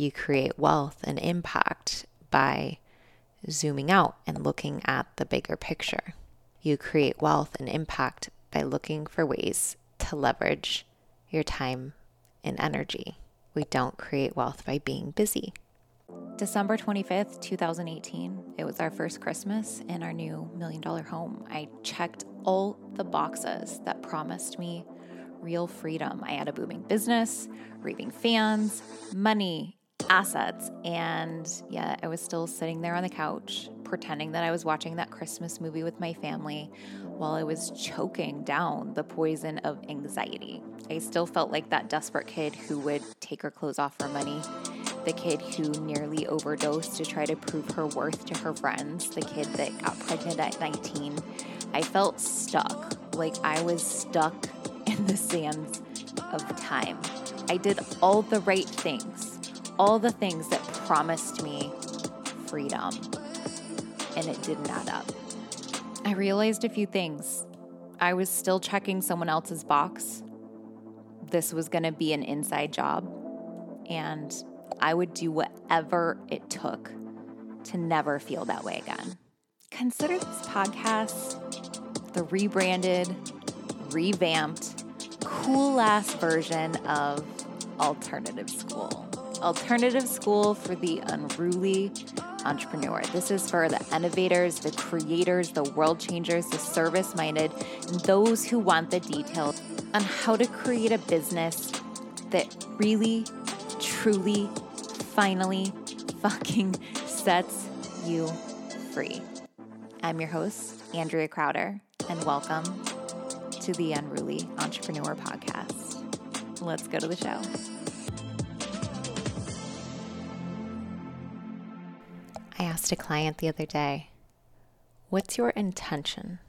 You create wealth and impact by zooming out and looking at the bigger picture. You create wealth and impact by looking for ways to leverage your time and energy. We don't create wealth by being busy. December 25th, 2018, it was our first Christmas in our new million dollar home. I checked all the boxes that promised me real freedom. I had a booming business, raving fans, money, assets, and yeah, I was still sitting there on the couch pretending that I was watching that Christmas movie with my family while I was choking down the poison of anxiety. I still felt like that desperate kid who would take her clothes off for money the kid who nearly overdosed to try to prove her worth to her friends, the kid that got pregnant at 19. I felt stuck, like I was stuck in the sands of time. I did all the right things, all the things that promised me freedom, and it didn't add up. I realized a few things. I was still checking someone else's box. This was going to be an inside job. And I would do whatever it took to never feel that way again. Consider this podcast the rebranded, revamped, cool ass version of Alternative School. Alternative School for the Unruly Entrepreneur. This is for the innovators, the creators, the world changers, the service minded, and those who want the details on how to create a business that really, truly finally fucking sets you free. I'm your host, Andrea Crowder, and welcome to the Unruly Entrepreneur Podcast. Let's go to the show. I asked a client the other day, What's your intention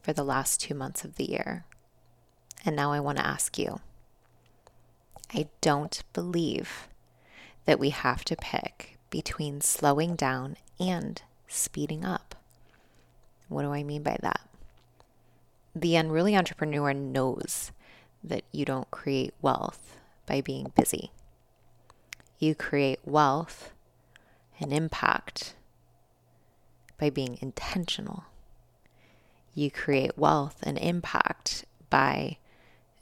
for the last two months of the year? And now I want to ask you. I don't believe that we have to pick between slowing down and speeding up. What do I mean by that? The unruly entrepreneur knows that you don't create wealth by being busy. You create wealth and impact by being intentional. You create wealth and impact by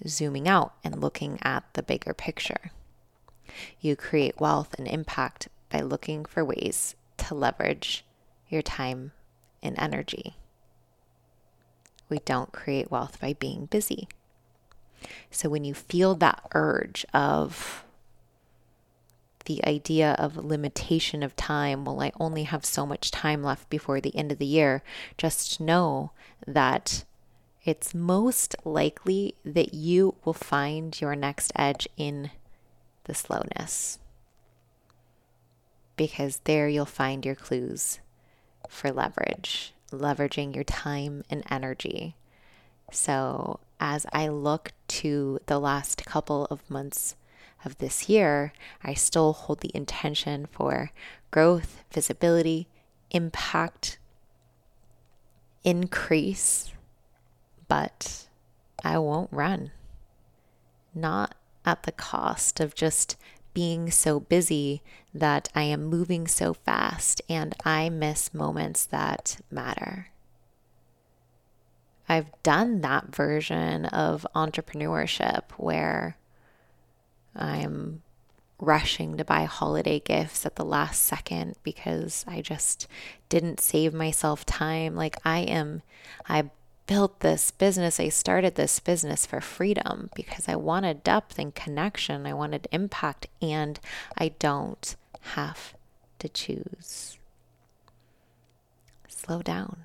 zooming out and looking at the bigger picture. You create wealth and impact by looking for ways to leverage your time and energy. We don't create wealth by being busy. So when you feel that urge of the idea of limitation of time, well, I only have so much time left before the end of the year, just know that it's most likely that you will find your next edge in the slowness. Because there you'll find your clues for leverage, leveraging your time and energy. So, as I look to the last couple of months of this year, I still hold the intention for growth, visibility, impact, increase, but I won't run. Not at the cost of just being so busy that I am moving so fast and I miss moments that matter. I've done that version of entrepreneurship where I'm rushing to buy holiday gifts at the last second because I just didn't save myself time. Like I am, I built this business, I started this business for freedom because I wanted depth and connection, I wanted impact, and I don't have to choose. Slow down.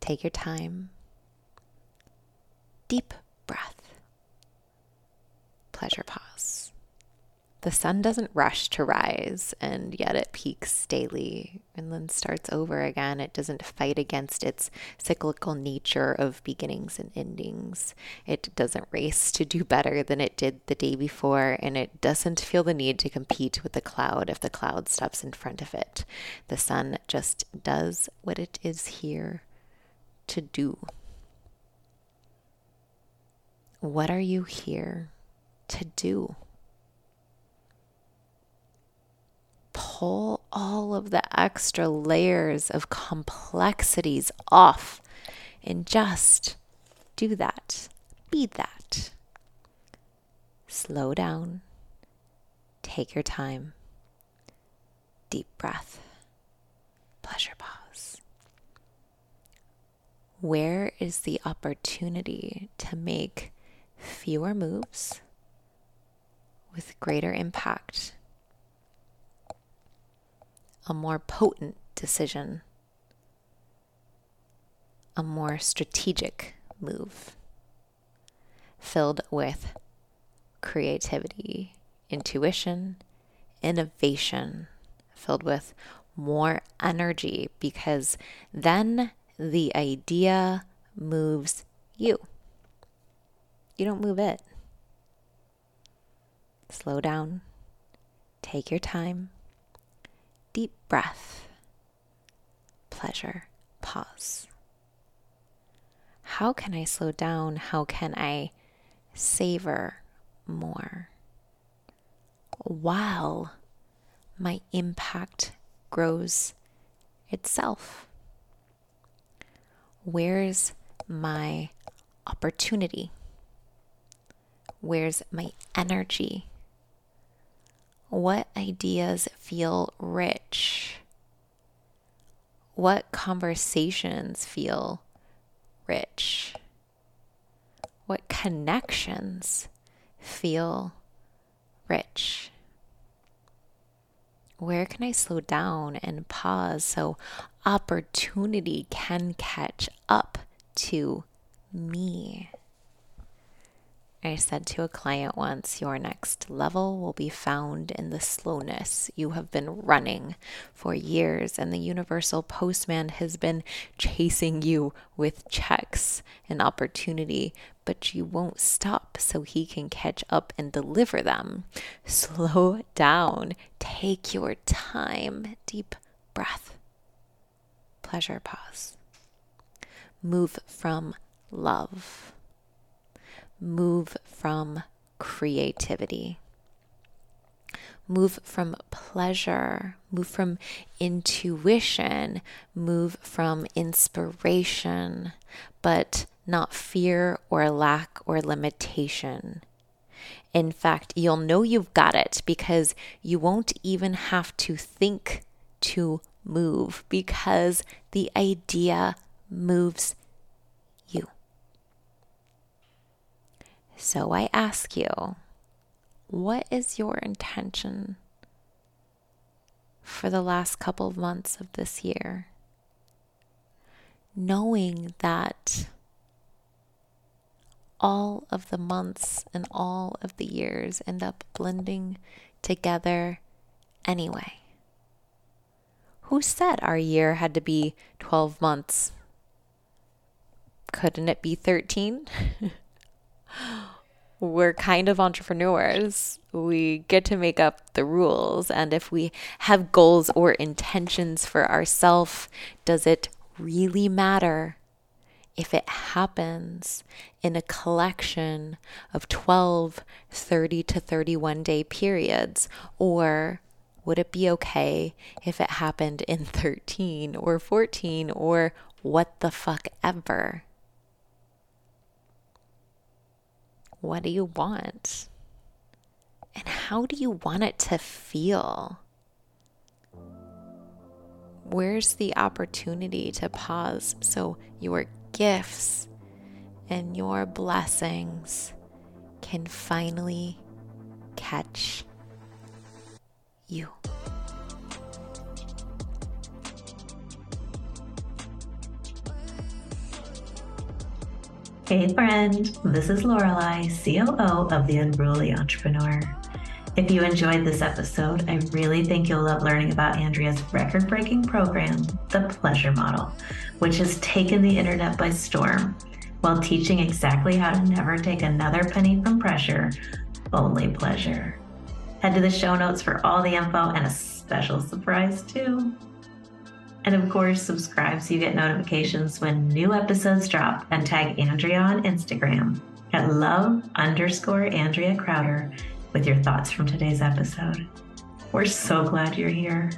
Take your time. Deep breath. Pleasure pause. The sun doesn't rush to rise, and yet it peaks daily and then starts over again. It doesn't fight against its cyclical nature of beginnings and endings. It doesn't race to do better than it did the day before, and it doesn't feel the need to compete with the cloud if the cloud steps in front of it. The sun just does what it is here to do. What are you here to do? pull all of the extra layers of complexities off and just do that. Be that. Slow down. Take your time. Deep breath. Pleasure pause. Where is the opportunity to make fewer moves with greater impact? A more potent decision, a more strategic move filled with creativity, intuition, innovation, filled with more energy because then the idea moves you. You don't move it. Slow down. Take your time. Deep breath. Pleasure. Pause. How can I slow down? How can I savor more while my impact grows itself? Where's my opportunity? Where's my energy? What ideas feel rich? What conversations feel rich? What connections feel rich? Where can I slow down and pause so opportunity can catch up to me? I said to a client once, Your next level will be found in the slowness you have been running for years, and the universal postman has been chasing you with checks and opportunity, but you won't stop so he can catch up and deliver them. Slow down, take your time, deep breath, pleasure pause. Move from love move from creativity. Move from pleasure, move from intuition, move from inspiration, but not fear or lack or limitation. In fact, you'll know you've got it because you won't even have to think to move because the idea moves So I ask you, what is your intention for the last couple of months of this year? Knowing that all of the months and all of the years end up blending together anyway. Who said our year had to be 12 months? Couldn't it be 13? we're kind of entrepreneurs. We get to make up the rules. And if we have goals or intentions for ourselves, does it really matter if it happens in a collection of 12, 30 to 31 day periods? Or would it be okay if it happened in 13 or 14 or what the fuck ever? What do you want? And how do you want it to feel? Where's the opportunity to pause so your gifts and your blessings can finally catch you? Hey friend, this is Lorelei, COO of The Unruly Entrepreneur. If you enjoyed this episode, I really think you'll love learning about Andrea's record breaking program, The Pleasure Model, which has taken the internet by storm while teaching exactly how to never take another penny from pressure, only pleasure. Head to the show notes for all the info and a special surprise, too. And of course, subscribe so you get notifications when new episodes drop and tag Andrea on Instagram at love underscore Andrea Crowder with your thoughts from today's episode. We're so glad you're here.